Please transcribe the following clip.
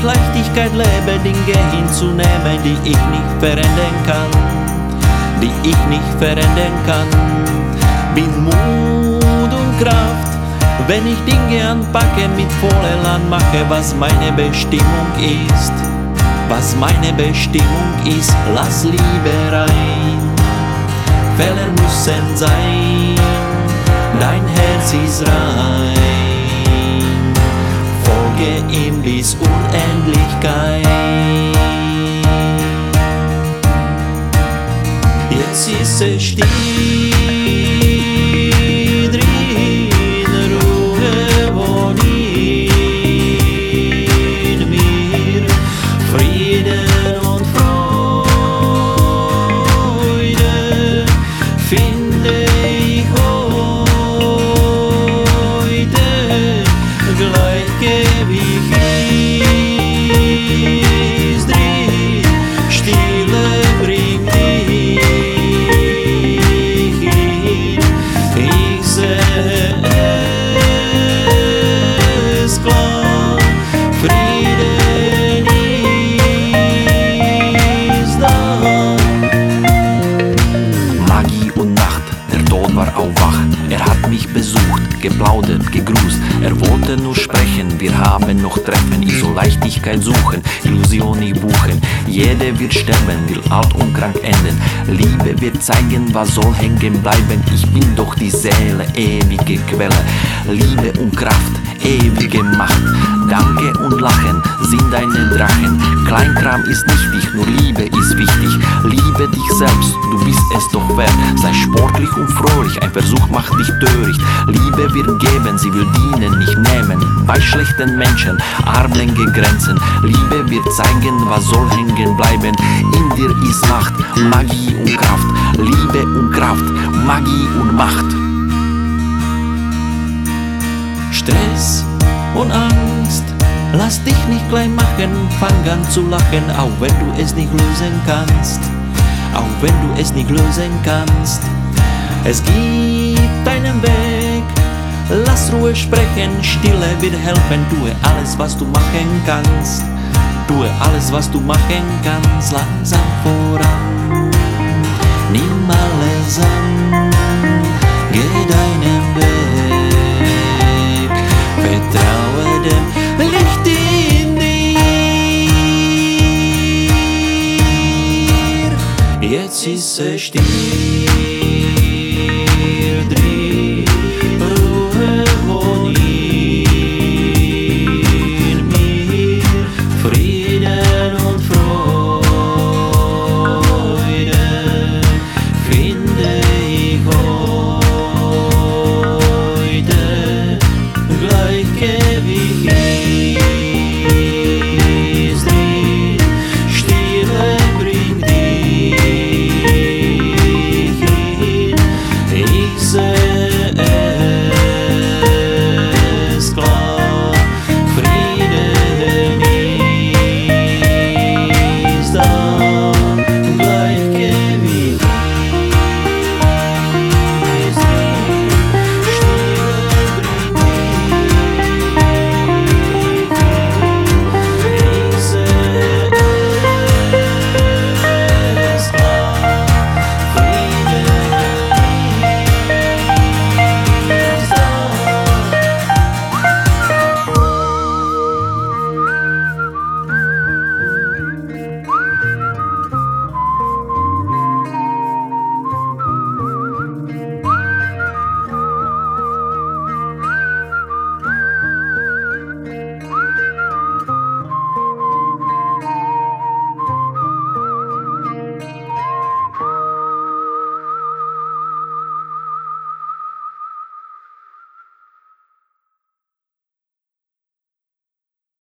Leichtigkeit lebe, Dinge hinzunehmen, die ich nicht verändern kann, die ich nicht verändern kann. Bin Mut und Kraft, wenn ich Dinge anpacke, mit voller Land mache, was meine Bestimmung ist. Was meine Bestimmung ist, lass Liebe rein. Fehler müssen sein, dein Herz ist rein. Folge ihm bis Unendlichkeit. Jetzt ist es still. Geplaudert, gegrüßt. Er wollte nur sprechen, wir haben noch Treffen. Ich soll Leichtigkeit suchen, Illusion nicht buchen. Jeder wird sterben, will alt und krank enden. Liebe wird zeigen, was soll hängen bleiben. Ich bin doch die Seele, ewige Quelle. Liebe und Kraft, ewige Macht. Danke und Lachen sind deine Drachen. Kleinkram ist nichtig, nur Liebe ist wichtig. Liebe dich selbst, du bist es doch wert. Sei sportlich und fröhlich, ein Versuch macht dich töricht. Liebe wird geben, sie will dienen, nicht nehmen. Bei schlechten Menschen, Armlänge Grenzen. Liebe wird zeigen, was soll hängen bleiben. In dir ist Macht, Magie und Kraft. Liebe und Kraft, Magie und Macht. Stress und Angst. Lass dich nicht klein machen, fang an zu lachen, auch wenn du es nicht lösen kannst. Auch wenn du es nicht lösen kannst. Es gibt einen Weg, lass Ruhe sprechen, Stille wird helfen, tue alles, was du machen kannst. Tue alles, was du machen kannst, langsam voran. Nimm alles an, geh deinen dir. Jetzt ist